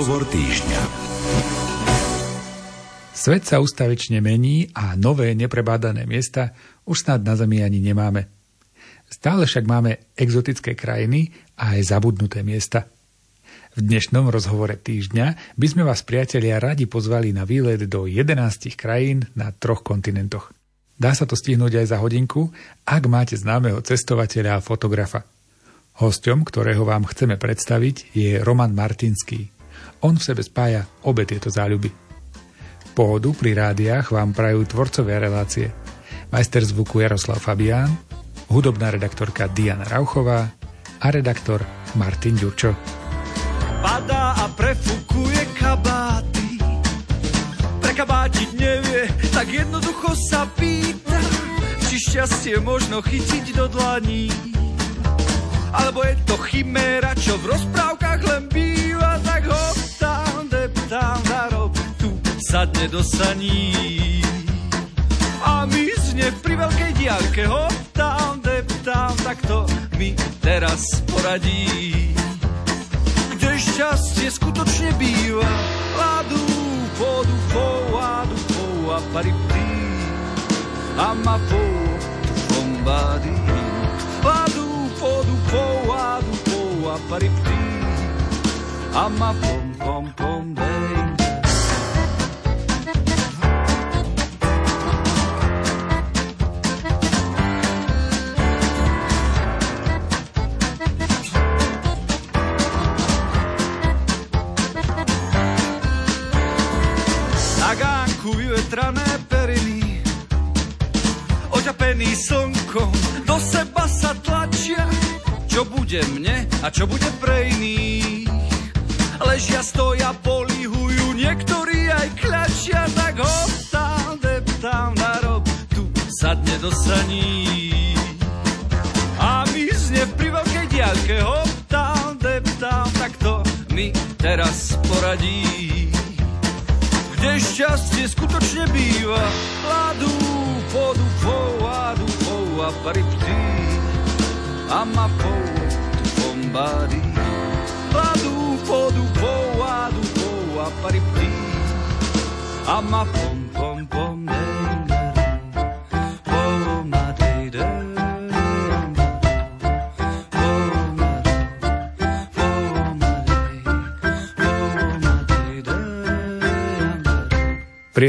Rozhovor týždňa. Svet sa ustavične mení a nové neprebádané miesta už snad na Zemi ani nemáme. Stále však máme exotické krajiny a aj zabudnuté miesta. V dnešnom rozhovore týždňa by sme vás, priatelia, radi pozvali na výlet do 11 krajín na troch kontinentoch. Dá sa to stihnúť aj za hodinku, ak máte známeho cestovateľa a fotografa. Hosťom, ktorého vám chceme predstaviť, je Roman Martinský. On v sebe spája obe tieto záľuby. Pohodu pri rádiách vám prajú tvorcové relácie. Majster zvuku Jaroslav Fabián, hudobná redaktorka Diana Rauchová a redaktor Martin Ďurčo. Padá a prefukuje kabáty, prekabátiť nevie, tak jednoducho sa pýta, či šťastie možno chytiť do dlaní alebo je to chiméra, čo v rozprávkach len býva, tak ho tam, deptám na rob, tu sadne do saní. A my zne pri veľkej diálke, ho tam, deptám, tak to mi teraz poradí. Kde šťastie skutočne býva, ladu, fouadu, fou a paripí, a ma fou, bombardí. Ladu, podu, poadu, poa, paripti, ama pom, pom, pom, bang. Na gánku vyvetrané periny, oťapený slnkom, do seba sa tlačia, čo bude mne a čo bude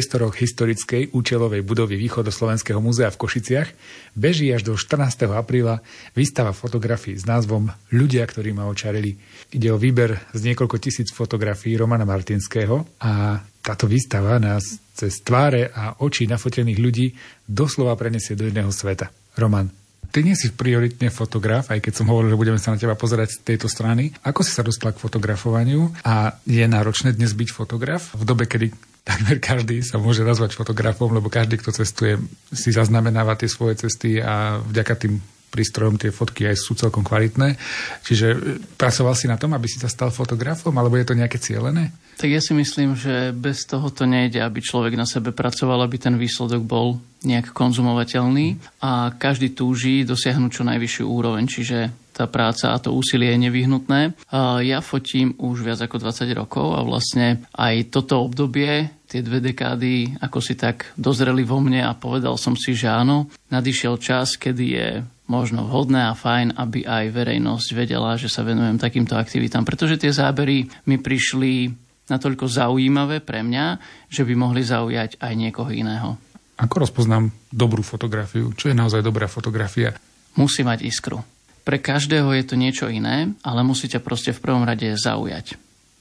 priestoroch historickej účelovej budovy Východoslovenského múzea v Košiciach beží až do 14. apríla výstava fotografií s názvom Ľudia, ktorí ma očarili. Ide o výber z niekoľko tisíc fotografií Romana Martinského a táto výstava nás cez tváre a oči nafotených ľudí doslova prenesie do jedného sveta. Roman, ty nie si prioritne fotograf, aj keď som hovoril, že budeme sa na teba pozerať z tejto strany. Ako si sa dostala k fotografovaniu a je náročné dnes byť fotograf v dobe, kedy takmer každý sa môže nazvať fotografom, lebo každý, kto cestuje, si zaznamenáva tie svoje cesty a vďaka tým prístrojom tie fotky aj sú celkom kvalitné. Čiže e, pracoval si na tom, aby si sa stal fotografom, alebo je to nejaké cieľené? Tak ja si myslím, že bez toho to nejde, aby človek na sebe pracoval, aby ten výsledok bol nejak konzumovateľný a každý túži dosiahnuť čo najvyššiu úroveň, čiže tá práca a to úsilie je nevyhnutné. Ja fotím už viac ako 20 rokov a vlastne aj toto obdobie, tie dve dekády, ako si tak dozreli vo mne a povedal som si, že áno, nadišiel čas, kedy je možno vhodné a fajn, aby aj verejnosť vedela, že sa venujem takýmto aktivitám, pretože tie zábery mi prišli natoľko zaujímavé pre mňa, že by mohli zaujať aj niekoho iného. Ako rozpoznám dobrú fotografiu? Čo je naozaj dobrá fotografia? Musí mať iskru. Pre každého je to niečo iné, ale musíte proste v prvom rade zaujať.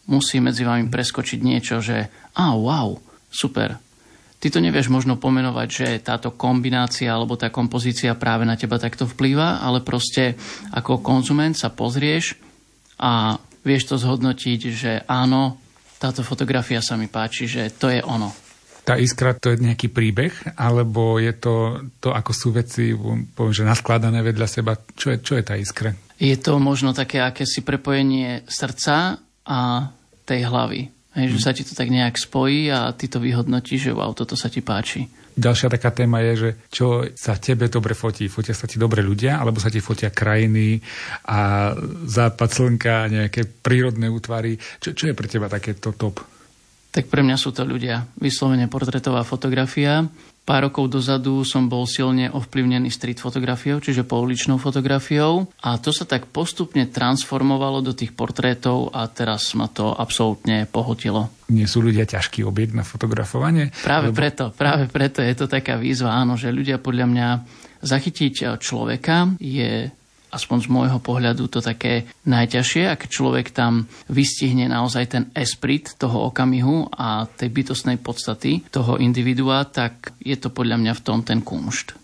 Musí medzi vami preskočiť niečo, že a wow, super. Ty to nevieš možno pomenovať, že táto kombinácia alebo tá kompozícia práve na teba takto vplýva, ale proste ako konzument sa pozrieš a vieš to zhodnotiť, že áno, táto fotografia sa mi páči, že to je ono. Tá iskra to je nejaký príbeh, alebo je to, to ako sú veci, poviem, že naskladané vedľa seba. Čo je, čo je tá iskra? Je to možno také akési prepojenie srdca a tej hlavy. Hej, že sa ti to tak nejak spojí a ty to vyhodnotíš, že wow, toto sa ti páči. Ďalšia taká téma je, že čo sa tebe dobre fotí. Fotia sa ti dobre ľudia, alebo sa ti fotia krajiny a západ slnka, nejaké prírodné útvary. Čo, čo je pre teba takéto top? Tak pre mňa sú to ľudia. Vyslovene portretová fotografia. Pár rokov dozadu som bol silne ovplyvnený street fotografiou, čiže pouličnou fotografiou a to sa tak postupne transformovalo do tých portrétov a teraz ma to absolútne pohotilo. Nie sú ľudia ťažký objekt na fotografovanie? Práve lebo... preto, práve preto je to taká výzva, áno, že ľudia podľa mňa zachytiť človeka je aspoň z môjho pohľadu to také najťažšie, ak človek tam vystihne naozaj ten esprit toho okamihu a tej bytostnej podstaty toho individua, tak je to podľa mňa v tom ten kumšt.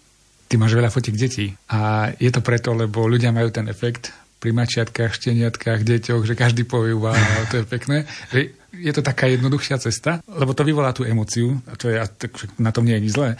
Ty máš veľa fotiek detí a je to preto, lebo ľudia majú ten efekt pri mačiatkách, šteniatkách, deťoch, že každý povie, wow, to je pekné. Je to taká jednoduchšia cesta, lebo to vyvolá tú emociu, a to je, na tom nie je nič zlé,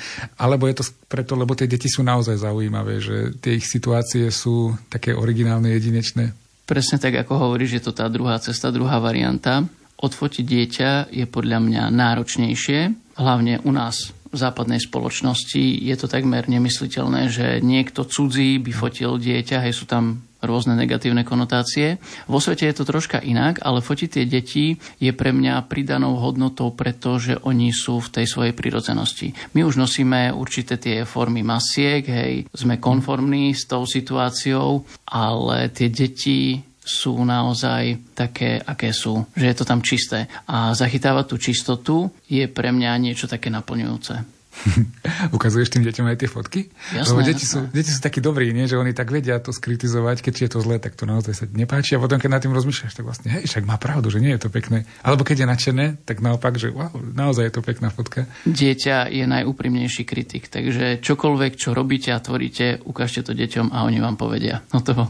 alebo je to preto, lebo tie deti sú naozaj zaujímavé, že tie ich situácie sú také originálne, jedinečné. Presne tak, ako hovoríš, je to tá druhá cesta, druhá varianta. Odfotiť dieťa je podľa mňa náročnejšie, hlavne u nás v západnej spoločnosti je to takmer nemysliteľné, že niekto cudzí by fotil dieťa, hej, sú tam rôzne negatívne konotácie. Vo svete je to troška inak, ale fotiť tie deti je pre mňa pridanou hodnotou, pretože oni sú v tej svojej prirodzenosti. My už nosíme určité tie formy masiek, hej, sme konformní s tou situáciou, ale tie deti sú naozaj také, aké sú, že je to tam čisté. A zachytávať tú čistotu je pre mňa niečo také naplňujúce. Ukazuješ tým deťom aj tie fotky? Jasné, Lebo deti. Sú, deti sú takí dobrí, nie? že oni tak vedia to skritizovať, keď je to zlé, tak to naozaj sa nepáči a potom, keď nad tým rozmýšľaš, tak vlastne, hej, však má pravdu, že nie je to pekné. Alebo keď je nadšené, tak naopak, že wow, naozaj je to pekná fotka. Dieťa je najúprimnejší kritik, takže čokoľvek, čo robíte a tvoríte, ukážte to deťom a oni vám povedia. No to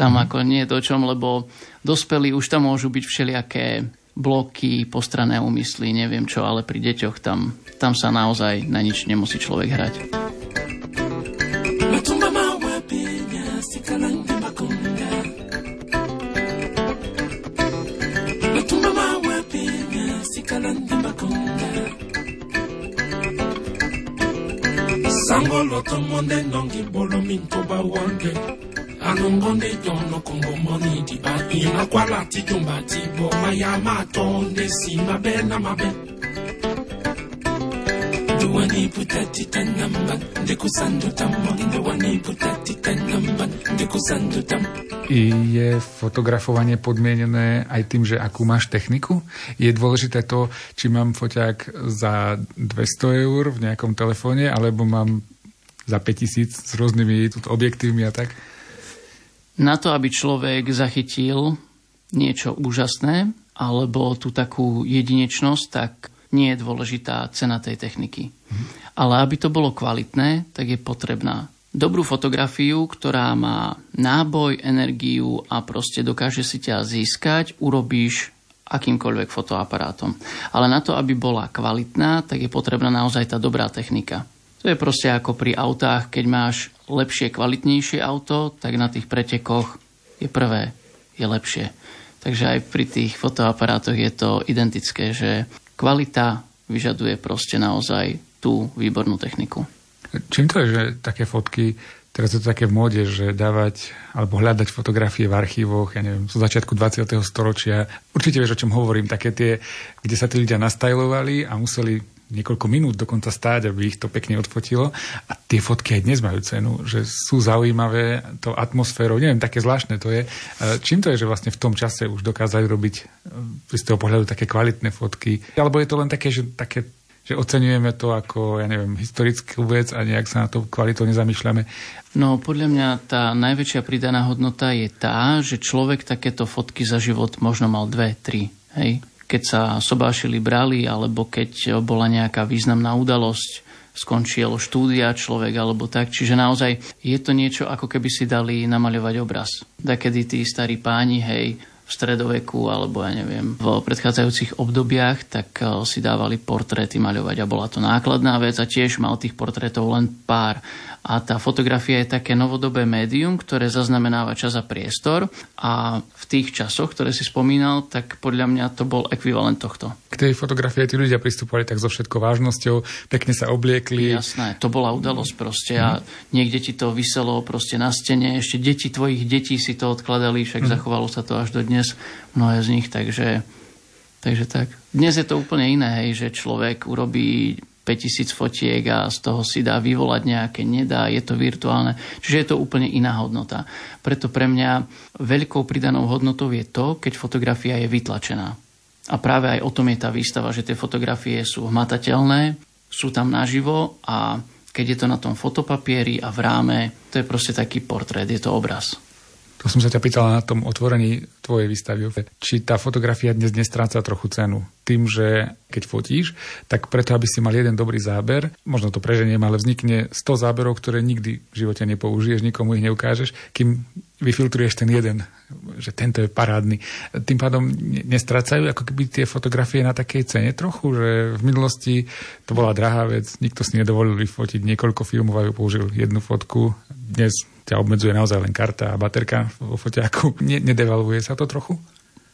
tam mm. ako nie je to čom, lebo dospelí už tam môžu byť všelijaké bloky, postrané úmysly, neviem čo, ale pri deťoch tam, tam sa naozaj na nič nemusí človek hrať. Sango loto monde nongi bolo mintoba wande anongonde jono kongo moni di ti jumba ti bo. Maya ma tonde si mabe na mabe duwani putati tanamba ndekusandu tammo duwani putati tanamba ndekusandu tam je fotografovanie podmienené aj tým, že akú máš techniku? Je dôležité to, či mám foťák za 200 eur v nejakom telefóne, alebo mám za 5000 s rôznymi objektívmi a tak? Na to, aby človek zachytil niečo úžasné alebo tú takú jedinečnosť, tak nie je dôležitá cena tej techniky. Ale aby to bolo kvalitné, tak je potrebná dobrú fotografiu, ktorá má náboj, energiu a proste dokáže si ťa získať, urobíš akýmkoľvek fotoaparátom. Ale na to, aby bola kvalitná, tak je potrebná naozaj tá dobrá technika. To je proste ako pri autách, keď máš lepšie, kvalitnejšie auto, tak na tých pretekoch je prvé, je lepšie. Takže aj pri tých fotoaparátoch je to identické, že kvalita vyžaduje proste naozaj tú výbornú techniku. Čím to je, že také fotky, teraz je to také v móde, že dávať alebo hľadať fotografie v archívoch, ja neviem, zo začiatku 20. storočia. Určite vieš, o čom hovorím, také tie, kde sa tí ľudia nastajlovali a museli niekoľko minút dokonca stáť, aby ich to pekne odfotilo. A tie fotky aj dnes majú cenu, že sú zaujímavé to atmosférou. Neviem, také zvláštne to je. Čím to je, že vlastne v tom čase už dokázali robiť e, z toho pohľadu také kvalitné fotky? Alebo je to len také, že, také, že oceňujeme to ako, ja neviem, historickú vec a nejak sa na to kvalitou nezamýšľame? No, podľa mňa tá najväčšia pridaná hodnota je tá, že človek takéto fotky za život možno mal dve, tri. Hej? Keď sa sobášili brali, alebo keď bola nejaká významná udalosť, skončil štúdia človek alebo tak. Čiže naozaj je to niečo, ako keby si dali namaľovať obraz. Takedy tí starí páni, hej, v stredoveku alebo ja neviem, v predchádzajúcich obdobiach, tak eh, si dávali portréty maľovať a bola to nákladná vec a tiež mal tých portrétov len pár. A tá fotografia je také novodobé médium, ktoré zaznamenáva čas a priestor a v tých časoch, ktoré si spomínal, tak podľa mňa to bol ekvivalent tohto. K tej fotografii tí ľudia pristupovali tak so všetkou vážnosťou, pekne sa obliekli. Jasné, to bola udalosť proste a mhm. niekde ti to vyselo proste na stene, ešte deti tvojich detí si to odkladali, však mm. zachovalo sa to až do dnes mnohé z nich, takže, takže tak. Dnes je to úplne iné, hej, že človek urobí 5000 fotiek a z toho si dá vyvolať nejaké, nedá, je to virtuálne. Čiže je to úplne iná hodnota. Preto pre mňa veľkou pridanou hodnotou je to, keď fotografia je vytlačená. A práve aj o tom je tá výstava, že tie fotografie sú hmatateľné, sú tam naživo a keď je to na tom fotopapieri a v ráme, to je proste taký portrét, je to obraz. To som sa ťa pýtala na tom otvorení tvojej výstavy, či tá fotografia dnes nestráca trochu cenu. Tým, že keď fotíš, tak preto, aby si mal jeden dobrý záber, možno to preženiem, ale vznikne 100 záberov, ktoré nikdy v živote nepoužiješ, nikomu ich neukážeš, kým vyfiltruješ ten jeden, že tento je parádny. Tým pádom nestrácajú ako keby tie fotografie na takej cene trochu, že v minulosti to bola drahá vec, nikto si nedovolil vyfotiť niekoľko filmov a použil jednu fotku. Dnes ťa obmedzuje naozaj len karta a baterka vo foťáku. Ne, nedevalvuje sa to trochu?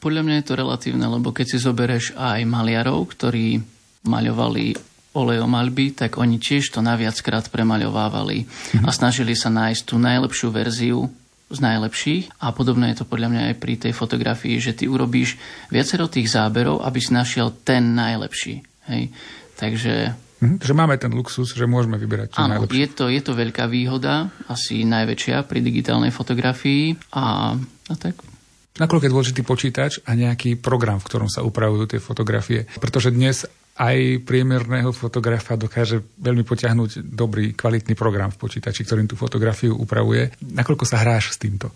Podľa mňa je to relatívne, lebo keď si zobereš aj maliarov, ktorí maľovali olejomalby, tak oni tiež to naviackrát premaľovávali mm-hmm. a snažili sa nájsť tú najlepšiu verziu z najlepších a podobné je to podľa mňa aj pri tej fotografii, že ty urobíš viacero tých záberov, aby si našiel ten najlepší. Hej? Takže Mhm, že máme ten luxus, že môžeme vyberať čo Áno, najlepšie. je to, je to veľká výhoda, asi najväčšia pri digitálnej fotografii a, a tak. Nakoľko je dôležitý počítač a nejaký program, v ktorom sa upravujú tie fotografie. Pretože dnes aj priemerného fotografa dokáže veľmi potiahnuť dobrý, kvalitný program v počítači, ktorým tú fotografiu upravuje. Nakoľko sa hráš s týmto?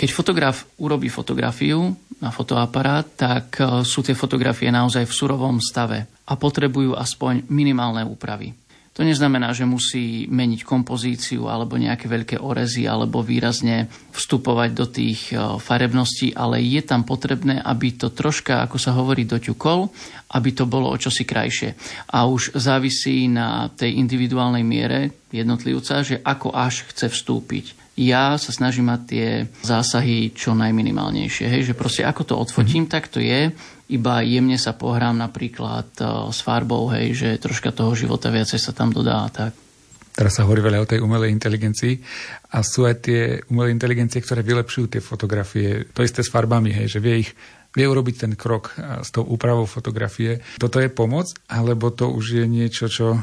Keď fotograf urobí fotografiu na fotoaparát, tak e, sú tie fotografie naozaj v surovom stave a potrebujú aspoň minimálne úpravy. To neznamená, že musí meniť kompozíciu alebo nejaké veľké orezy alebo výrazne vstupovať do tých e, farebností, ale je tam potrebné, aby to troška, ako sa hovorí, doťukol, aby to bolo o čosi krajšie. A už závisí na tej individuálnej miere jednotlivca, že ako až chce vstúpiť ja sa snažím mať tie zásahy čo najminimálnejšie. Hej, že proste ako to odfotím, mm-hmm. tak to je. Iba jemne sa pohrám napríklad uh, s farbou, hej, že troška toho života viacej sa tam dodá. Tak. Teraz sa hovorí veľa o tej umelej inteligencii a sú aj tie umelé inteligencie, ktoré vylepšujú tie fotografie. To isté s farbami, hej, že vie ich vie urobiť ten krok s tou úpravou fotografie. Toto je pomoc, alebo to už je niečo, čo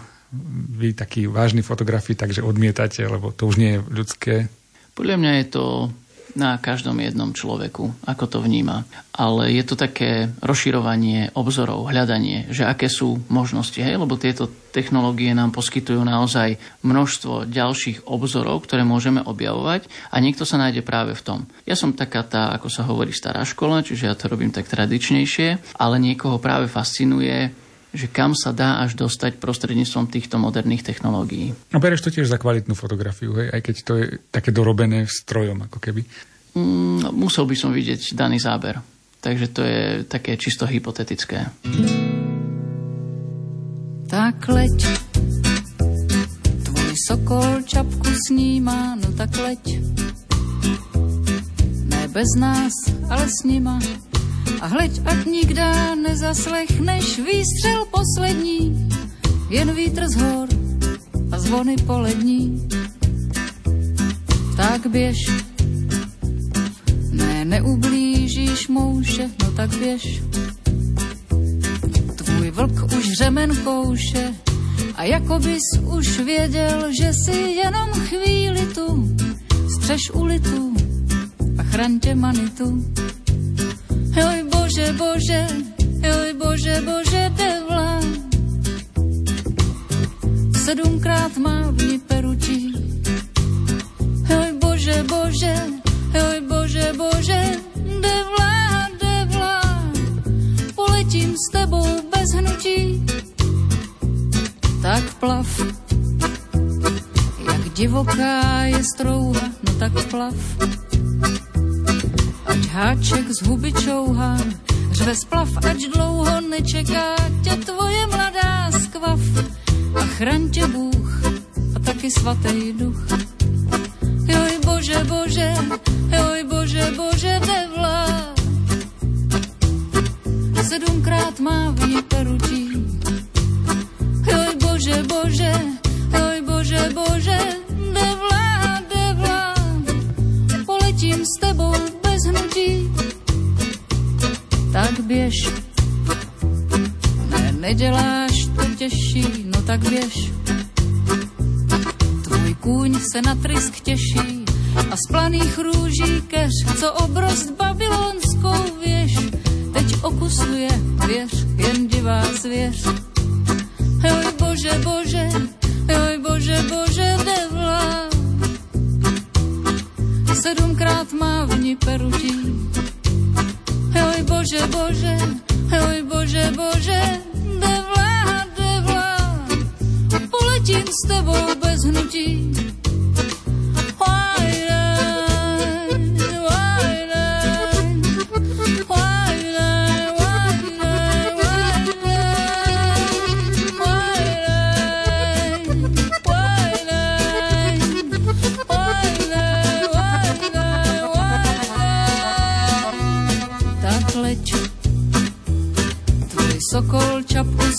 vy takí vážni fotografi, takže odmietate, lebo to už nie je ľudské. Podľa mňa je to na každom jednom človeku, ako to vníma. Ale je to také rozširovanie obzorov, hľadanie, že aké sú možnosti, hej? lebo tieto technológie nám poskytujú naozaj množstvo ďalších obzorov, ktoré môžeme objavovať a niekto sa nájde práve v tom. Ja som taká tá, ako sa hovorí, stará škola, čiže ja to robím tak tradičnejšie, ale niekoho práve fascinuje že kam sa dá až dostať prostredníctvom týchto moderných technológií. A bereš to tiež za kvalitnú fotografiu, hej? aj keď to je také dorobené strojom, ako keby? Mm, musel by som vidieť daný záber. Takže to je také čisto hypotetické. Tak leď, tvoj sokol čapku sníma, no tak leď. Ne bez nás, ale s nima a hleď, ať nikda nezaslechneš výstřel poslední, jen vítr z hor a zvony polední. Tak běž, ne, neublížíš mouše, no tak běž. Tvůj vlk už řemen kouše a jako bys už věděl, že si jenom chvíli tu střeš ulitu a chraň tě manitu. Oj Bože, Bože, oj Bože, Bože, devla. Sedmkrát mávni perutí. Oj Bože, Bože, oj Bože, Bože, devla, devla. Poletím s tebou bez hnutí. Tak plav, jak divoká je strouha, no tak plav háček z huby čouhá, řve splav, ač dlouho nečeká tě tvoje mladá skvav. A chraň tě Bůh a taky svatý duch. Joj bože, bože, joj bože, bože, devla. Sedmkrát má v perutí. Joj bože, bože, joj bože, bože, devla, devla. Poletím s tebou běž, ne, neděláš to těžší, no tak běž kůň se na trysk těší a z planých růží keř, co obrost babylonskou věž, teď okusuje, věř, jen divá zvěř. Joj bože, bože, joj bože, bože, devla. Sedmkrát má v ní perutí. Joj bože, bože, joj bože, bože, devla, devla. Poletím s tebou bez hnutí.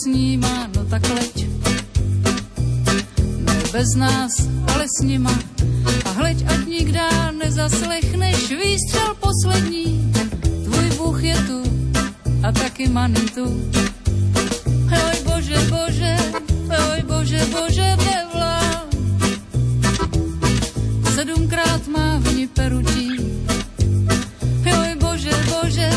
Snímá, no tak leď. Ne bez nás, ale s nima. A hleď, ať nikdá nezaslechneš výstřel poslední. Tvůj Bůh je tu a taky manitu. Oj bože, bože, oj bože, bože, devla. Sedmkrát má v ní perutí. Oj bože, bože,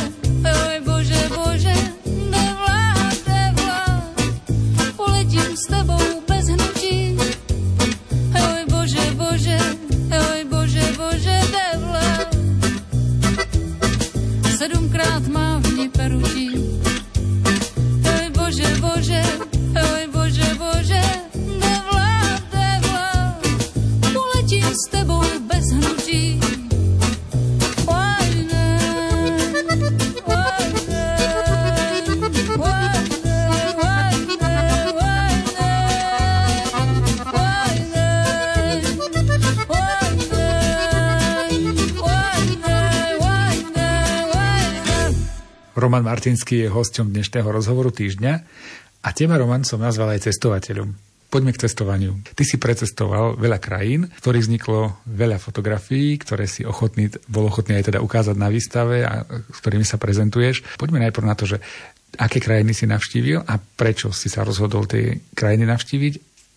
Roman Martinský je hosťom dnešného rozhovoru týždňa a teba, Roman, som nazval aj cestovateľom. Poďme k cestovaniu. Ty si precestoval veľa krajín, v ktorých vzniklo veľa fotografií, ktoré si ochotný, bol ochotný aj teda ukázať na výstave a s ktorými sa prezentuješ. Poďme najprv na to, že aké krajiny si navštívil a prečo si sa rozhodol tie krajiny navštíviť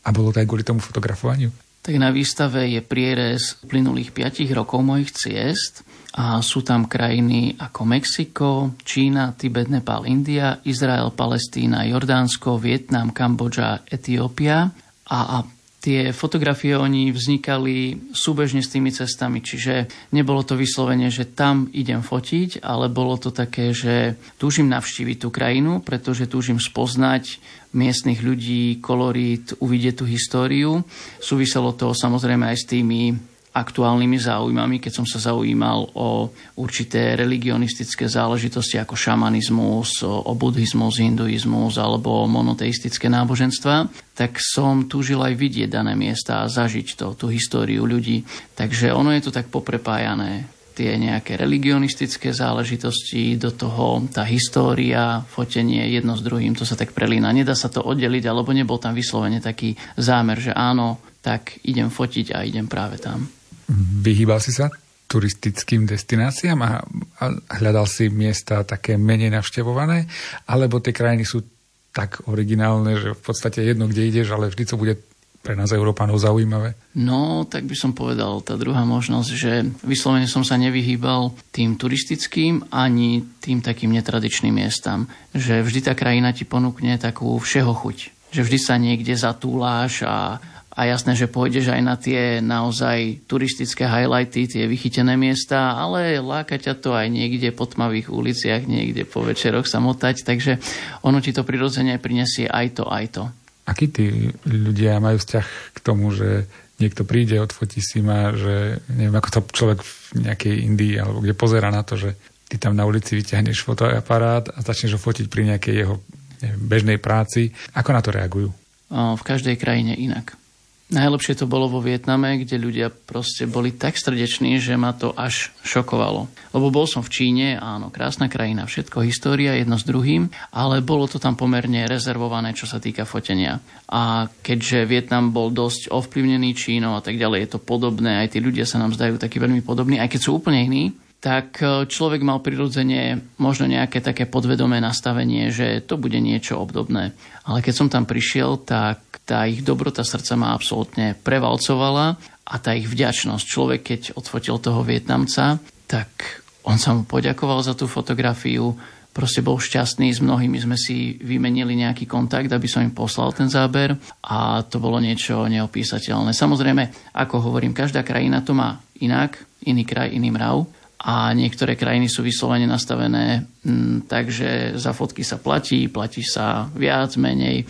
a bolo to aj kvôli tomu fotografovaniu? Tak na výstave je prierez plynulých 5 rokov mojich ciest a sú tam krajiny ako Mexiko, Čína, Tibet, Nepal, India, Izrael, Palestína, Jordánsko, Vietnam, Kambodža, Etiópia. A, a tie fotografie oni vznikali súbežne s tými cestami, čiže nebolo to vyslovene, že tam idem fotiť, ale bolo to také, že túžim navštíviť tú krajinu, pretože túžim spoznať miestnych ľudí, kolorít, uvidieť tú históriu. Súviselo to samozrejme aj s tými aktuálnymi záujmami, keď som sa zaujímal o určité religionistické záležitosti ako šamanizmus, o buddhizmus, hinduizmus alebo monoteistické náboženstva, tak som túžil aj vidieť dané miesta a zažiť to, tú históriu ľudí. Takže ono je to tak poprepájané tie nejaké religionistické záležitosti, do toho tá história, fotenie jedno s druhým, to sa tak prelína. Nedá sa to oddeliť, alebo nebol tam vyslovene taký zámer, že áno, tak idem fotiť a idem práve tam. Vyhýbal si sa turistickým destináciám a, a hľadal si miesta také menej navštevované, alebo tie krajiny sú tak originálne, že v podstate jedno, kde ideš, ale vždy to bude pre nás Európanov zaujímavé? No, tak by som povedal, tá druhá možnosť, že vyslovene som sa nevyhýbal tým turistickým ani tým takým netradičným miestam. Že vždy tá krajina ti ponúkne takú všeho chuť. Že vždy sa niekde zatúláš a a jasné, že pôjdeš aj na tie naozaj turistické highlighty, tie vychytené miesta, ale láka ťa to aj niekde po tmavých uliciach, niekde po večeroch samotať, takže ono ti to prirodzene prinesie aj to, aj to. Akí tí ľudia majú vzťah k tomu, že niekto príde, odfotí si ma, že neviem, ako to človek v nejakej Indii alebo kde pozera na to, že ty tam na ulici vyťahneš fotoaparát a začneš ho fotiť pri nejakej jeho neviem, bežnej práci. Ako na to reagujú? V každej krajine inak. Najlepšie to bolo vo Vietname, kde ľudia proste boli tak srdeční, že ma to až šokovalo. Lebo bol som v Číne, áno, krásna krajina, všetko, história, jedno s druhým, ale bolo to tam pomerne rezervované, čo sa týka fotenia. A keďže Vietnam bol dosť ovplyvnený Čínou a tak ďalej, je to podobné, aj tí ľudia sa nám zdajú takí veľmi podobní, aj keď sú úplne iní, tak e, človek mal prirodzene možno nejaké také podvedomé nastavenie, že to bude niečo obdobné. Ale keď som tam prišiel, tak tá ich dobrota srdca ma absolútne prevalcovala a tá ich vďačnosť. Človek, keď odfotil toho Vietnamca, tak on sa mu poďakoval za tú fotografiu, proste bol šťastný, s mnohými sme si vymenili nejaký kontakt, aby som im poslal ten záber a to bolo niečo neopísateľné. Samozrejme, ako hovorím, každá krajina to má inak, iný kraj, iný mrav a niektoré krajiny sú vyslovene nastavené mm, takže za fotky sa platí, platí sa viac, menej.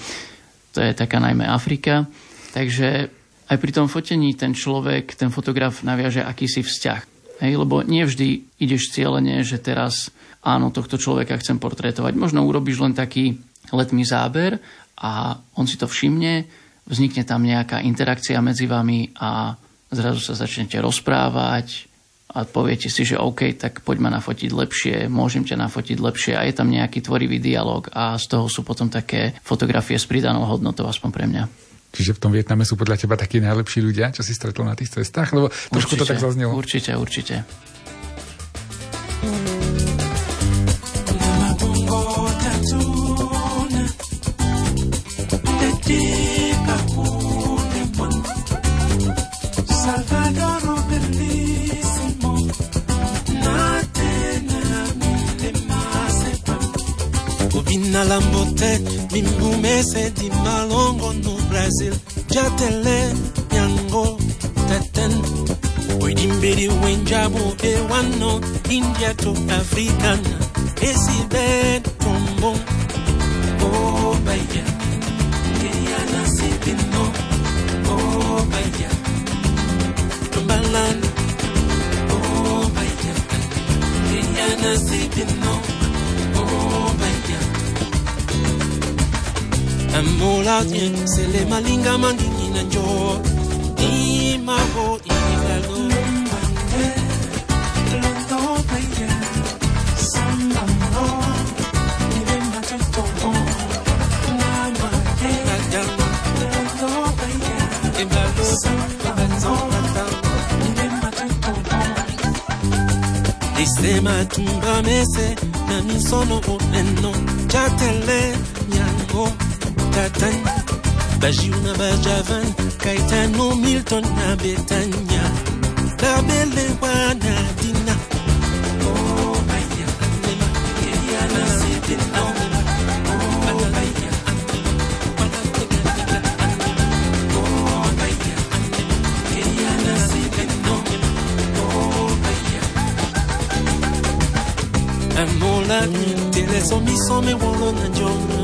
To je taká najmä Afrika. Takže aj pri tom fotení ten človek, ten fotograf naviaže akýsi vzťah. Hej, lebo nevždy ideš cieľene, že teraz áno, tohto človeka chcem portrétovať. Možno urobíš len taký letný záber a on si to všimne, vznikne tam nejaká interakcia medzi vami a zrazu sa začnete rozprávať, a poviete si, že OK, tak poďme nafotiť lepšie, môžem ťa nafotiť lepšie a je tam nejaký tvorivý dialog a z toho sú potom také fotografie s pridanou hodnotou, aspoň pre mňa. Čiže v tom Vietname sú podľa teba takí najlepší ľudia, čo si stretol na tých cestách? Lebo trošku určite, to tak zaznelo. Určite, určite. Na lambote mimbumese di malongo no Brasil jatele nyango teten. Oidimbiri wenjabo wano India to Africana esi ben tombo oh baya Kiriana sipino oh baya Tumbalan. Oh baya Kiriana sipino amolatye sele malinga mangingi na njo. Imago ilalo lisema tumbamese na misono oneno. Chatele nyango. Manhattan, Bagiu na Bajavan, Caetano, Milton na Betania, la belle Dina. Oh, Aya, Nema, Yeriana, Sidin, Aumema, Oh, Aya. Amola, Telesomi, Some, Wallon, and Jonah.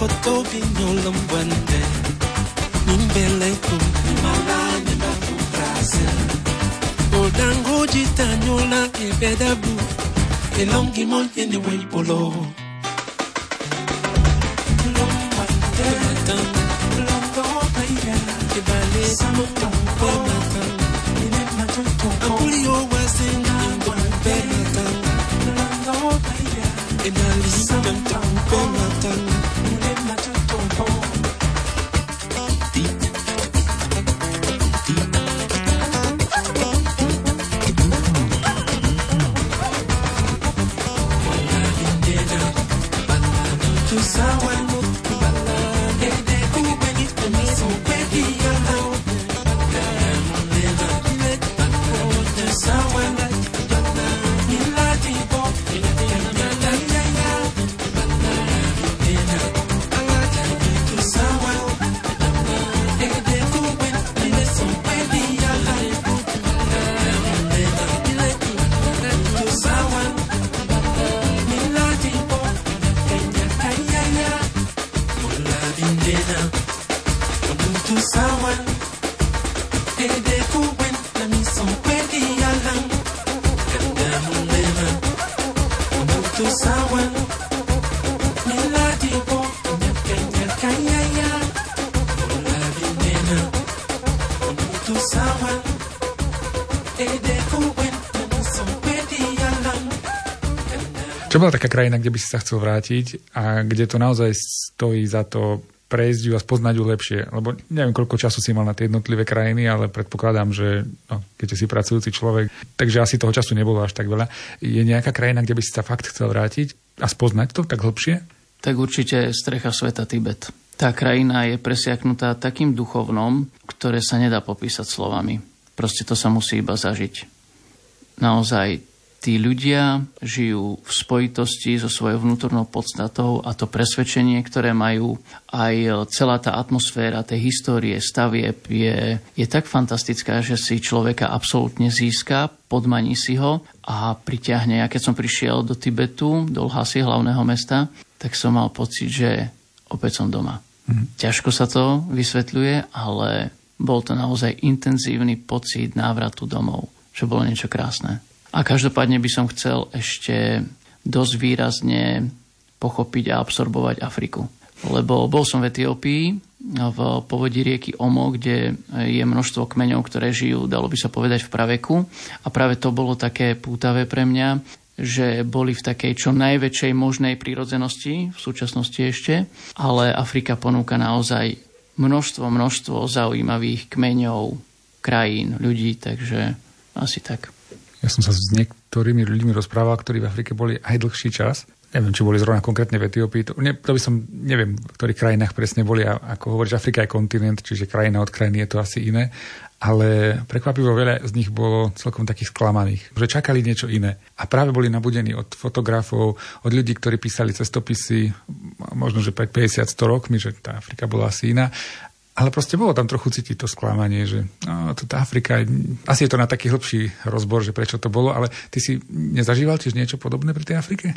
koto binyolam wande malane makumbrase Odango Elongi monye ni weipolo Čo bola taká krajina, kde by si sa chcel vrátiť a kde to naozaj stojí za to prejsť ju a spoznať ju lepšie. Lebo neviem, koľko času si mal na tie jednotlivé krajiny, ale predpokladám, že no, keď si pracujúci človek, takže asi toho času nebolo až tak veľa. Je nejaká krajina, kde by si sa fakt chcel vrátiť a spoznať to tak hlbšie? Tak určite strecha sveta Tibet. Tá krajina je presiaknutá takým duchovnom, ktoré sa nedá popísať slovami. Proste to sa musí iba zažiť. Naozaj tí ľudia žijú v spojitosti so svojou vnútornou podstatou a to presvedčenie, ktoré majú aj celá tá atmosféra tej histórie stavieb je, je tak fantastická, že si človeka absolútne získa, podmaní si ho a priťahne. Ja keď som prišiel do Tibetu, do Lhasy, hlavného mesta, tak som mal pocit, že opäť som doma. Mm. Ťažko sa to vysvetľuje, ale bol to naozaj intenzívny pocit návratu domov, čo bolo niečo krásne. A každopádne by som chcel ešte dosť výrazne pochopiť a absorbovať Afriku. Lebo bol som v Etiópii, v povodí rieky Omo, kde je množstvo kmeňov, ktoré žijú, dalo by sa povedať, v praveku. A práve to bolo také pútavé pre mňa, že boli v takej čo najväčšej možnej prírodzenosti, v súčasnosti ešte, ale Afrika ponúka naozaj množstvo, množstvo zaujímavých kmeňov, krajín, ľudí, takže asi tak. Ja som sa s niektorými ľuďmi rozprával, ktorí v Afrike boli aj dlhší čas. Neviem, či boli zrovna konkrétne v Etiópii. To, ne, to by som, neviem, v ktorých krajinách presne boli. A ako hovoríš, Afrika je kontinent, čiže krajina od krajiny je to asi iné. Ale prekvapivo veľa z nich bolo celkom takých sklamaných, že čakali niečo iné. A práve boli nabudení od fotografov, od ľudí, ktorí písali cestopisy, možno, že pred 50-100 rokmi, že tá Afrika bola asi iná. Ale proste bolo tam trochu cítiť to sklamanie, že no, tá Afrika, asi je to na taký hĺbší rozbor, že prečo to bolo, ale ty si nezažíval tiež niečo podobné pri tej Afrike?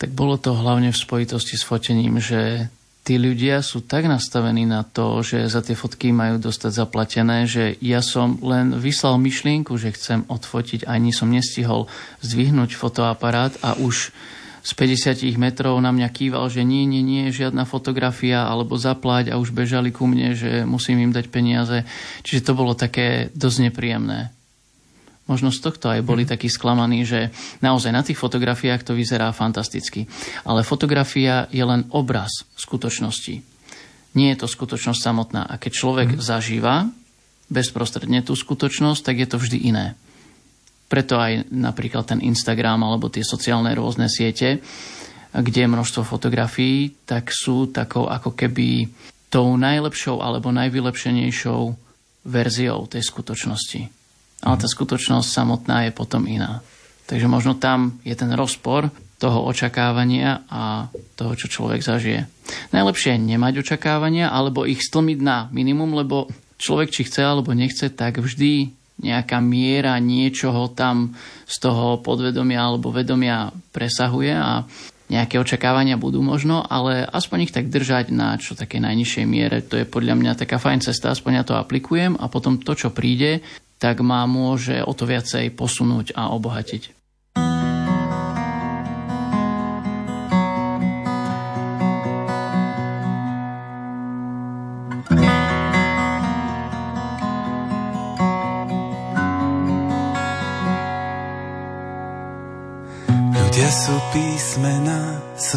Tak bolo to hlavne v spojitosti s fotením, že tí ľudia sú tak nastavení na to, že za tie fotky majú dostať zaplatené, že ja som len vyslal myšlienku, že chcem odfotiť, ani som nestihol zdvihnúť fotoaparát a už z 50 metrov na mňa kýval, že nie, nie, nie, žiadna fotografia alebo zaplať a už bežali ku mne, že musím im dať peniaze. Čiže to bolo také dosť nepríjemné. Možno z tohto aj boli mhm. takí sklamaní, že naozaj na tých fotografiách to vyzerá fantasticky. Ale fotografia je len obraz skutočnosti. Nie je to skutočnosť samotná. A keď človek mm. zažíva bezprostredne tú skutočnosť, tak je to vždy iné. Preto aj napríklad ten Instagram alebo tie sociálne rôzne siete, kde je množstvo fotografií, tak sú takou ako keby tou najlepšou alebo najvylepšenejšou verziou tej skutočnosti. Ale tá skutočnosť samotná je potom iná. Takže možno tam je ten rozpor toho očakávania a toho, čo človek zažije. Najlepšie je nemať očakávania alebo ich stlmiť na minimum, lebo človek, či chce alebo nechce, tak vždy nejaká miera niečoho tam z toho podvedomia alebo vedomia presahuje a nejaké očakávania budú možno, ale aspoň ich tak držať na čo také najnižšej miere. To je podľa mňa taká fajn cesta, aspoň ja to aplikujem a potom to, čo príde, tak ma môže o to viacej posunúť a obohatiť.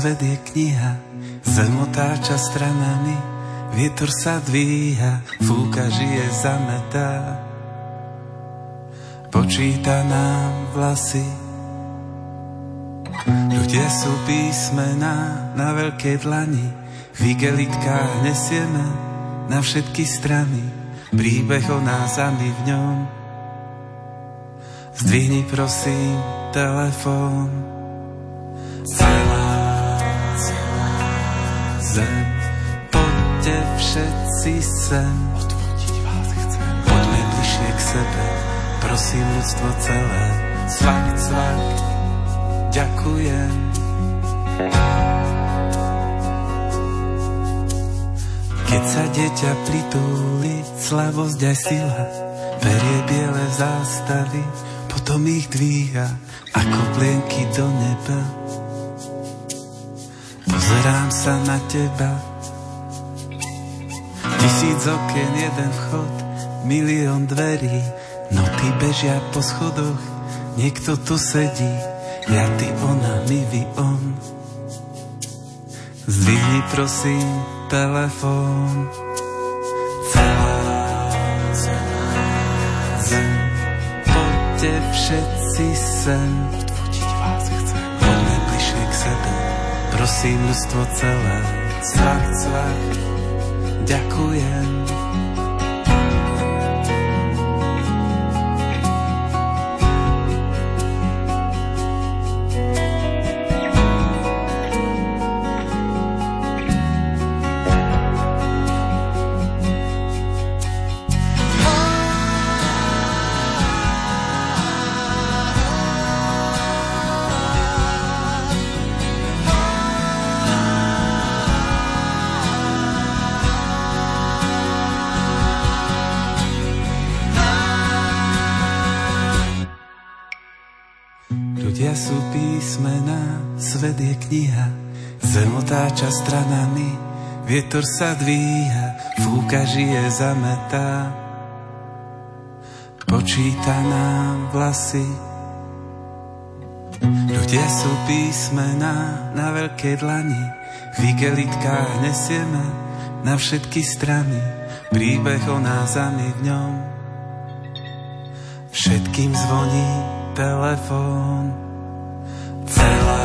Svet je kniha, zem otáča stranami, vietor sa dvíha, fúka žije zametá. Počíta nám vlasy, ľudia sú písmená na veľkej dlani, v igelitkách nesieme na všetky strany, príbeh o nás a my v ňom. Zdvihni prosím telefón celá, celá zem. Poďte všetci sem, odfotiť vás chcem. Poďme bližšie k sebe, prosím ľudstvo celé. Cvak, cvak, ďakujem. Keď sa dieťa pritúli, slavosť aj sila, berie biele zástavy, potom ich dvíha ako plienky do neba. Pozerám sa na teba Tisíc okien, jeden vchod Milión dverí Noty bežia po schodoch Niekto tu sedí Ja, ty, ona, my, vy, on. Zdvihni prosím telefon. Celá zem, poďte všetci sem. Prosím ľudstvo celé. Cvak, cvak, ďakujem. Otáča stranami, vietor sa dvíha, fúka žije zametá. Počíta nám vlasy, ľudia sú písmená na veľkej dlani, v igelitkách nesieme na všetky strany, príbeh o nás a v ňom. Všetkým zvoní telefón, celá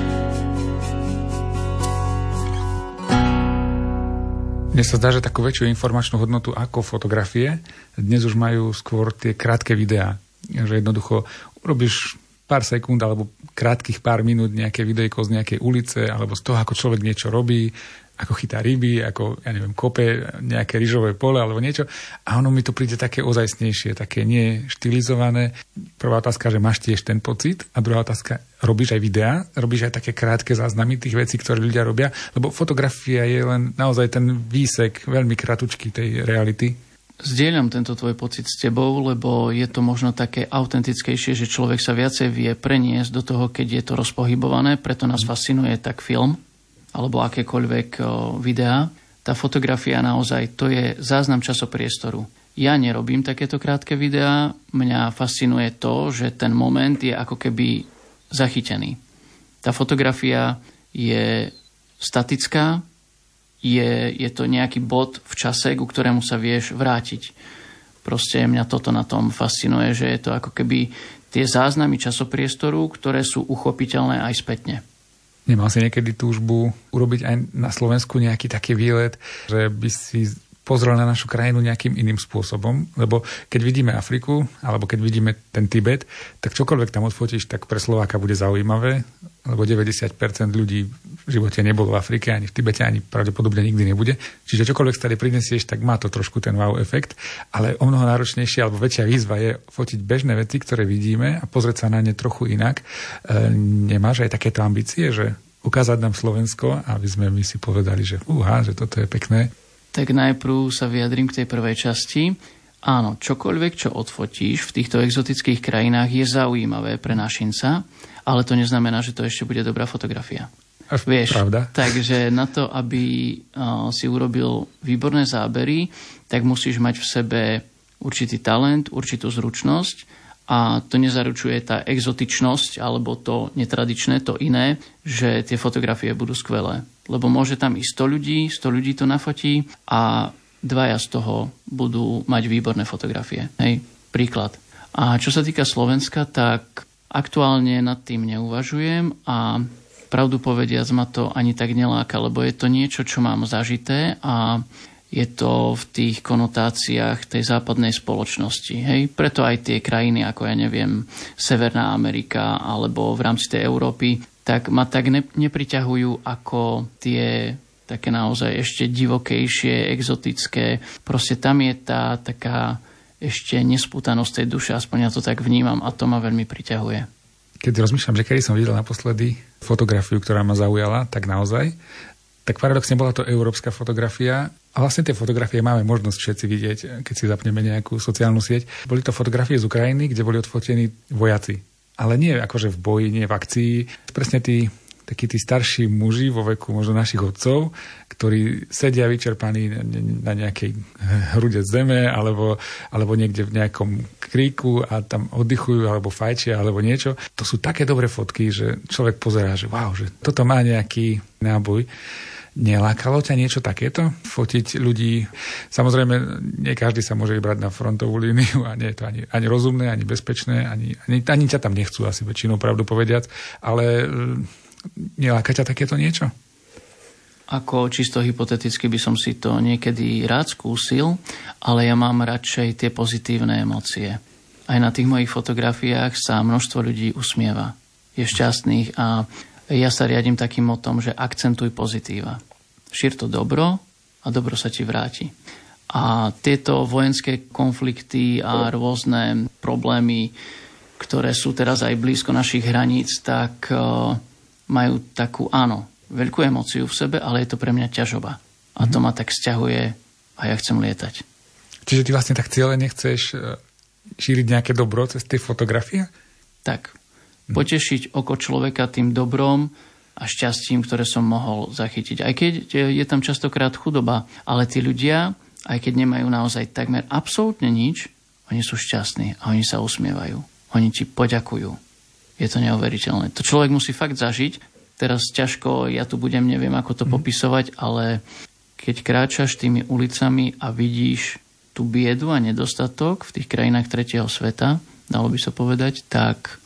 Mne sa zdá, že takú väčšiu informačnú hodnotu ako fotografie dnes už majú skôr tie krátke videá. Že jednoducho urobíš pár sekúnd alebo krátkých pár minút nejaké videjko z nejakej ulice alebo z toho, ako človek niečo robí, ako chytá ryby, ako, ja neviem, kope nejaké ryžové pole alebo niečo. A ono mi to príde také ozajstnejšie, také nie štilizované. Prvá otázka, že máš tiež ten pocit. A druhá otázka, robíš aj videá? Robíš aj také krátke záznamy tých vecí, ktoré ľudia robia? Lebo fotografia je len naozaj ten výsek veľmi kratučký tej reality. Zdieľam tento tvoj pocit s tebou, lebo je to možno také autentickejšie, že človek sa viacej vie preniesť do toho, keď je to rozpohybované, preto nás fascinuje tak film, alebo akékoľvek videá. Tá fotografia naozaj, to je záznam časopriestoru. Ja nerobím takéto krátke videá, mňa fascinuje to, že ten moment je ako keby zachytený. Tá fotografia je statická, je, je to nejaký bod v čase, ku ktorému sa vieš vrátiť. Proste mňa toto na tom fascinuje, že je to ako keby tie záznamy časopriestoru, ktoré sú uchopiteľné aj spätne. Nemal si niekedy túžbu urobiť aj na Slovensku nejaký taký výlet, že by si pozrel na našu krajinu nejakým iným spôsobom, lebo keď vidíme Afriku, alebo keď vidíme ten Tibet, tak čokoľvek tam odfotíš, tak pre Slováka bude zaujímavé, lebo 90% ľudí v živote nebolo v Afrike, ani v Tibete, ani pravdepodobne nikdy nebude. Čiže čokoľvek stade prinesieš, tak má to trošku ten wow efekt, ale o mnoho náročnejšie alebo väčšia výzva je fotiť bežné veci, ktoré vidíme a pozrieť sa na ne trochu inak. E, nemáš aj takéto ambície, že ukázať nám Slovensko, aby sme my si povedali, že uha, že toto je pekné. Tak najprv sa vyjadrím k tej prvej časti. Áno, čokoľvek, čo odfotíš v týchto exotických krajinách je zaujímavé pre našinca, ale to neznamená, že to ešte bude dobrá fotografia. Až Vieš, pravda. takže na to, aby si urobil výborné zábery, tak musíš mať v sebe určitý talent, určitú zručnosť a to nezaručuje tá exotičnosť alebo to netradičné, to iné, že tie fotografie budú skvelé. Lebo môže tam ísť 100 ľudí, 100 ľudí to nafotí a dvaja z toho budú mať výborné fotografie. Hej, príklad. A čo sa týka Slovenska, tak Aktuálne nad tým neuvažujem a pravdu povediac ma to ani tak neláka, lebo je to niečo, čo mám zažité a je to v tých konotáciách tej západnej spoločnosti. Hej? Preto aj tie krajiny, ako ja neviem, Severná Amerika alebo v rámci tej Európy, tak ma tak ne, nepriťahujú ako tie také naozaj ešte divokejšie, exotické. Proste tam je tá taká ešte nespútanosť tej duše, aspoň ja to tak vnímam a to ma veľmi priťahuje. keď rozmýšľam, že kedy som videl naposledy fotografiu, ktorá ma zaujala, tak naozaj, tak paradoxne bola to európska fotografia a vlastne tie fotografie máme možnosť všetci vidieť, keď si zapneme nejakú sociálnu sieť. Boli to fotografie z Ukrajiny, kde boli odfotení vojaci. Ale nie akože v boji, nie v akcii. Presne tí takí tí starší muži vo veku možno našich otcov, ktorí sedia vyčerpaní na nejakej hrude zeme alebo, alebo niekde v nejakom kríku a tam oddychujú alebo fajčia alebo niečo. To sú také dobré fotky, že človek pozerá, že wow, že toto má nejaký náboj. Nelákalo ťa niečo takéto? Fotiť ľudí? Samozrejme, nie každý sa môže vybrať na frontovú líniu a nie je to ani, ani rozumné, ani bezpečné, ani, ani, ani ťa tam nechcú asi väčšinou, pravdu povediac, ale Neláka ťa takéto niečo? Ako čisto hypoteticky by som si to niekedy rád skúsil, ale ja mám radšej tie pozitívne emócie. Aj na tých mojich fotografiách sa množstvo ľudí usmieva. Je šťastných a ja sa riadím takým motom, že akcentuj pozitíva. Šír to dobro a dobro sa ti vráti. A tieto vojenské konflikty a rôzne problémy, ktoré sú teraz aj blízko našich hraníc, tak majú takú, áno, veľkú emóciu v sebe, ale je to pre mňa ťažoba. A to mhm. ma tak stiahuje a ja chcem lietať. Čiže ty vlastne tak cieľe nechceš e, šíriť nejaké dobro cez tie fotografie? Tak. Mhm. Potešiť oko človeka tým dobrom a šťastím, ktoré som mohol zachytiť. Aj keď je tam častokrát chudoba, ale tí ľudia, aj keď nemajú naozaj takmer absolútne nič, oni sú šťastní a oni sa usmievajú. Oni ti poďakujú je to neuveriteľné. To človek musí fakt zažiť. Teraz ťažko, ja tu budem, neviem ako to mm. popisovať, ale keď kráčaš tými ulicami a vidíš tú biedu a nedostatok v tých krajinách tretieho sveta, dalo by sa povedať, tak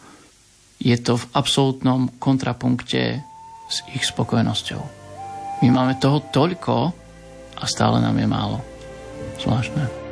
je to v absolútnom kontrapunkte s ich spokojnosťou. My máme toho toľko a stále nám je málo. Zvláštne.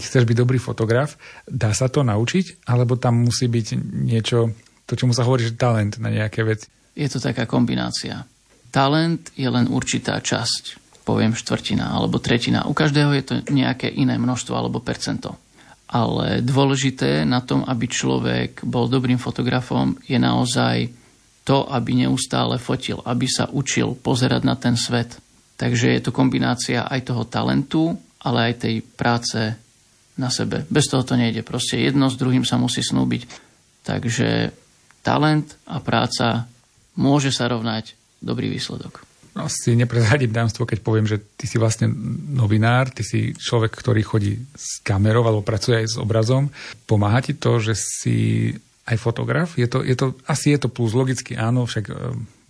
Keď chceš byť dobrý fotograf, dá sa to naučiť, alebo tam musí byť niečo, to čomu sa hovorí, že talent na nejaké veci? Je to taká kombinácia. Talent je len určitá časť, poviem štvrtina alebo tretina. U každého je to nejaké iné množstvo alebo percento. Ale dôležité na tom, aby človek bol dobrým fotografom, je naozaj to, aby neustále fotil, aby sa učil pozerať na ten svet. Takže je to kombinácia aj toho talentu, ale aj tej práce na sebe. Bez toho to nejde. Proste jedno s druhým sa musí snúbiť. Takže talent a práca môže sa rovnať dobrý výsledok. No, si neprezradím dámstvo, keď poviem, že ty si vlastne novinár, ty si človek, ktorý chodí s kamerou alebo pracuje aj s obrazom. Pomáha ti to, že si aj fotograf? Je to, je to, asi je to plus, logicky áno, však e,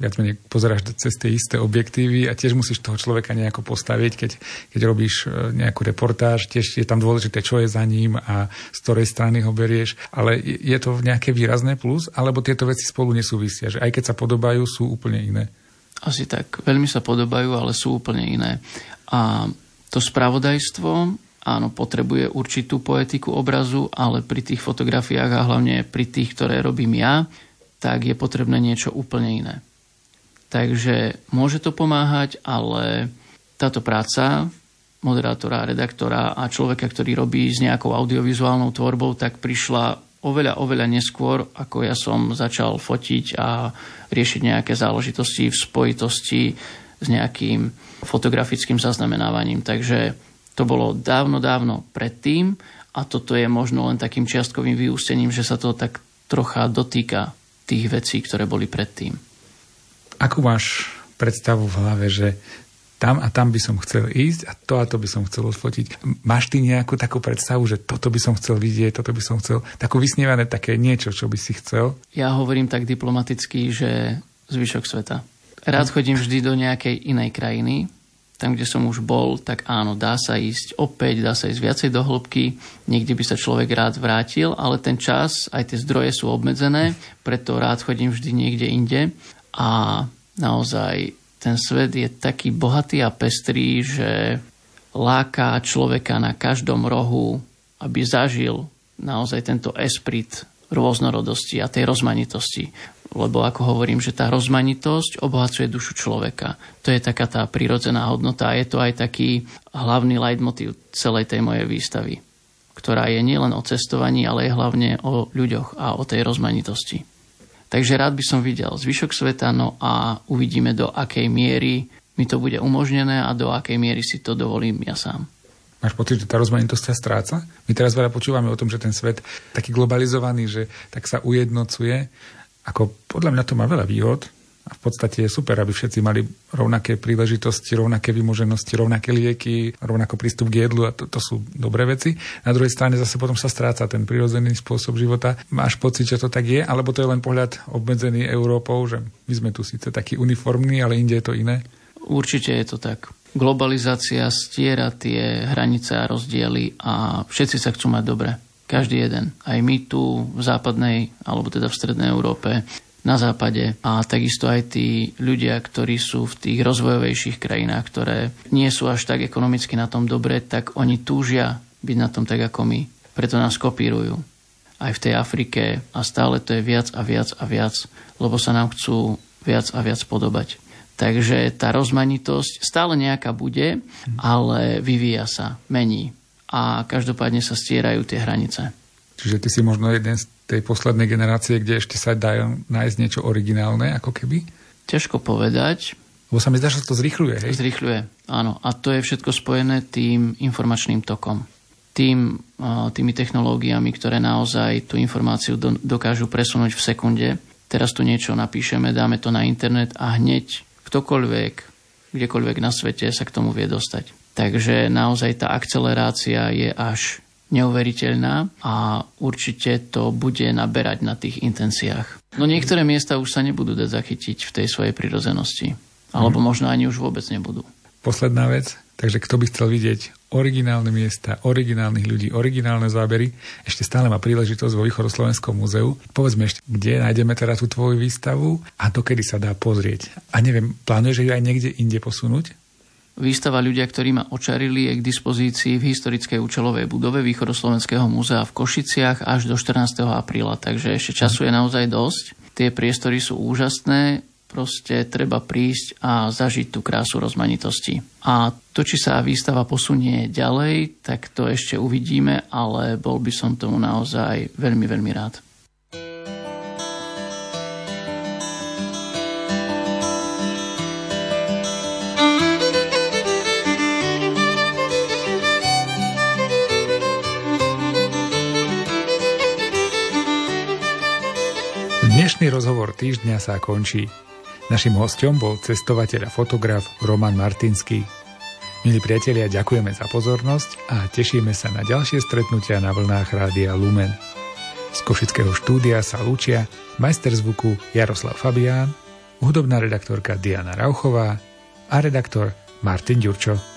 viac menej pozeráš cez tie isté objektívy a tiež musíš toho človeka nejako postaviť, keď, keď robíš e, nejakú reportáž, tiež je tam dôležité, čo je za ním a z ktorej strany ho berieš, ale je to nejaké výrazné plus, alebo tieto veci spolu nesúvisia, že aj keď sa podobajú, sú úplne iné? Asi tak. Veľmi sa podobajú, ale sú úplne iné. A to spravodajstvo, áno, potrebuje určitú poetiku obrazu, ale pri tých fotografiách a hlavne pri tých, ktoré robím ja, tak je potrebné niečo úplne iné. Takže môže to pomáhať, ale táto práca moderátora, redaktora a človeka, ktorý robí s nejakou audiovizuálnou tvorbou, tak prišla oveľa, oveľa neskôr, ako ja som začal fotiť a riešiť nejaké záležitosti v spojitosti s nejakým fotografickým zaznamenávaním. Takže to bolo dávno, dávno predtým a toto je možno len takým čiastkovým vyústením, že sa to tak trocha dotýka tých vecí, ktoré boli predtým. Akú máš predstavu v hlave, že tam a tam by som chcel ísť a to a to by som chcel odfotiť. Máš ty nejakú takú predstavu, že toto by som chcel vidieť, toto by som chcel, takú vysnievané také niečo, čo by si chcel? Ja hovorím tak diplomaticky, že zvyšok sveta. Rád chodím vždy do nejakej inej krajiny, tam, kde som už bol, tak áno, dá sa ísť opäť, dá sa ísť viacej do hĺbky, niekde by sa človek rád vrátil, ale ten čas, aj tie zdroje sú obmedzené, preto rád chodím vždy niekde inde a naozaj ten svet je taký bohatý a pestrý, že láka človeka na každom rohu, aby zažil naozaj tento esprit rôznorodosti a tej rozmanitosti. Lebo ako hovorím, že tá rozmanitosť obohacuje dušu človeka. To je taká tá prirodzená hodnota a je to aj taký hlavný leitmotiv celej tej mojej výstavy, ktorá je nielen o cestovaní, ale je hlavne o ľuďoch a o tej rozmanitosti. Takže rád by som videl zvyšok sveta, no a uvidíme do akej miery mi to bude umožnené a do akej miery si to dovolím ja sám. Máš pocit, že tá rozmanitosť sa stráca? My teraz veľa počúvame o tom, že ten svet taký globalizovaný, že tak sa ujednocuje. Ako podľa mňa to má veľa výhod, v podstate je super, aby všetci mali rovnaké príležitosti, rovnaké vymoženosti, rovnaké lieky, rovnako prístup k jedlu a to, to sú dobré veci. Na druhej strane zase potom sa stráca ten prirodzený spôsob života. Máš pocit, že to tak je, alebo to je len pohľad obmedzený Európou, že my sme tu síce takí uniformní, ale inde je to iné? Určite je to tak. Globalizácia stiera tie hranice a rozdiely a všetci sa chcú mať dobre. Každý jeden. Aj my tu v západnej, alebo teda v strednej Európe na západe a takisto aj tí ľudia, ktorí sú v tých rozvojovejších krajinách, ktoré nie sú až tak ekonomicky na tom dobre, tak oni túžia byť na tom tak ako my. Preto nás kopírujú. Aj v tej Afrike a stále to je viac a viac a viac, lebo sa nám chcú viac a viac podobať. Takže tá rozmanitosť stále nejaká bude, ale vyvíja sa, mení a každopádne sa stierajú tie hranice. Čiže ty si možno jeden z tej poslednej generácie, kde ešte sa dá nájsť niečo originálne, ako keby? Ťažko povedať. Lebo sa mi zdá, že to zrýchľuje, hej? Zrýchľuje, áno. A to je všetko spojené tým informačným tokom. Tým, tými technológiami, ktoré naozaj tú informáciu do, dokážu presunúť v sekunde. Teraz tu niečo napíšeme, dáme to na internet a hneď ktokoľvek, kdekoľvek na svete sa k tomu vie dostať. Takže naozaj tá akcelerácia je až neuveriteľná a určite to bude naberať na tých intenciách. No niektoré miesta už sa nebudú dať zachytiť v tej svojej prirozenosti. Alebo mhm. možno ani už vôbec nebudú. Posledná vec, takže kto by chcel vidieť originálne miesta, originálnych ľudí, originálne zábery, ešte stále má príležitosť vo Východoslovenskom múzeu. Povedzme ešte, kde nájdeme teda tú tvoju výstavu a dokedy sa dá pozrieť. A neviem, plánuješ ju aj niekde inde posunúť? Výstava ľudia, ktorí ma očarili, je k dispozícii v historickej účelovej budove Východoslovenského múzea v Košiciach až do 14. apríla, takže ešte času je naozaj dosť. Tie priestory sú úžasné, proste treba prísť a zažiť tú krásu rozmanitosti. A to, či sa výstava posunie ďalej, tak to ešte uvidíme, ale bol by som tomu naozaj veľmi, veľmi rád. Dnešný rozhovor týždňa sa končí. Našim hostom bol cestovateľ a fotograf Roman Martinský. Milí priatelia, ďakujeme za pozornosť a tešíme sa na ďalšie stretnutia na vlnách Rádia Lumen. Z Košického štúdia sa lúčia majster zvuku Jaroslav Fabián, hudobná redaktorka Diana Rauchová a redaktor Martin Ďurčo.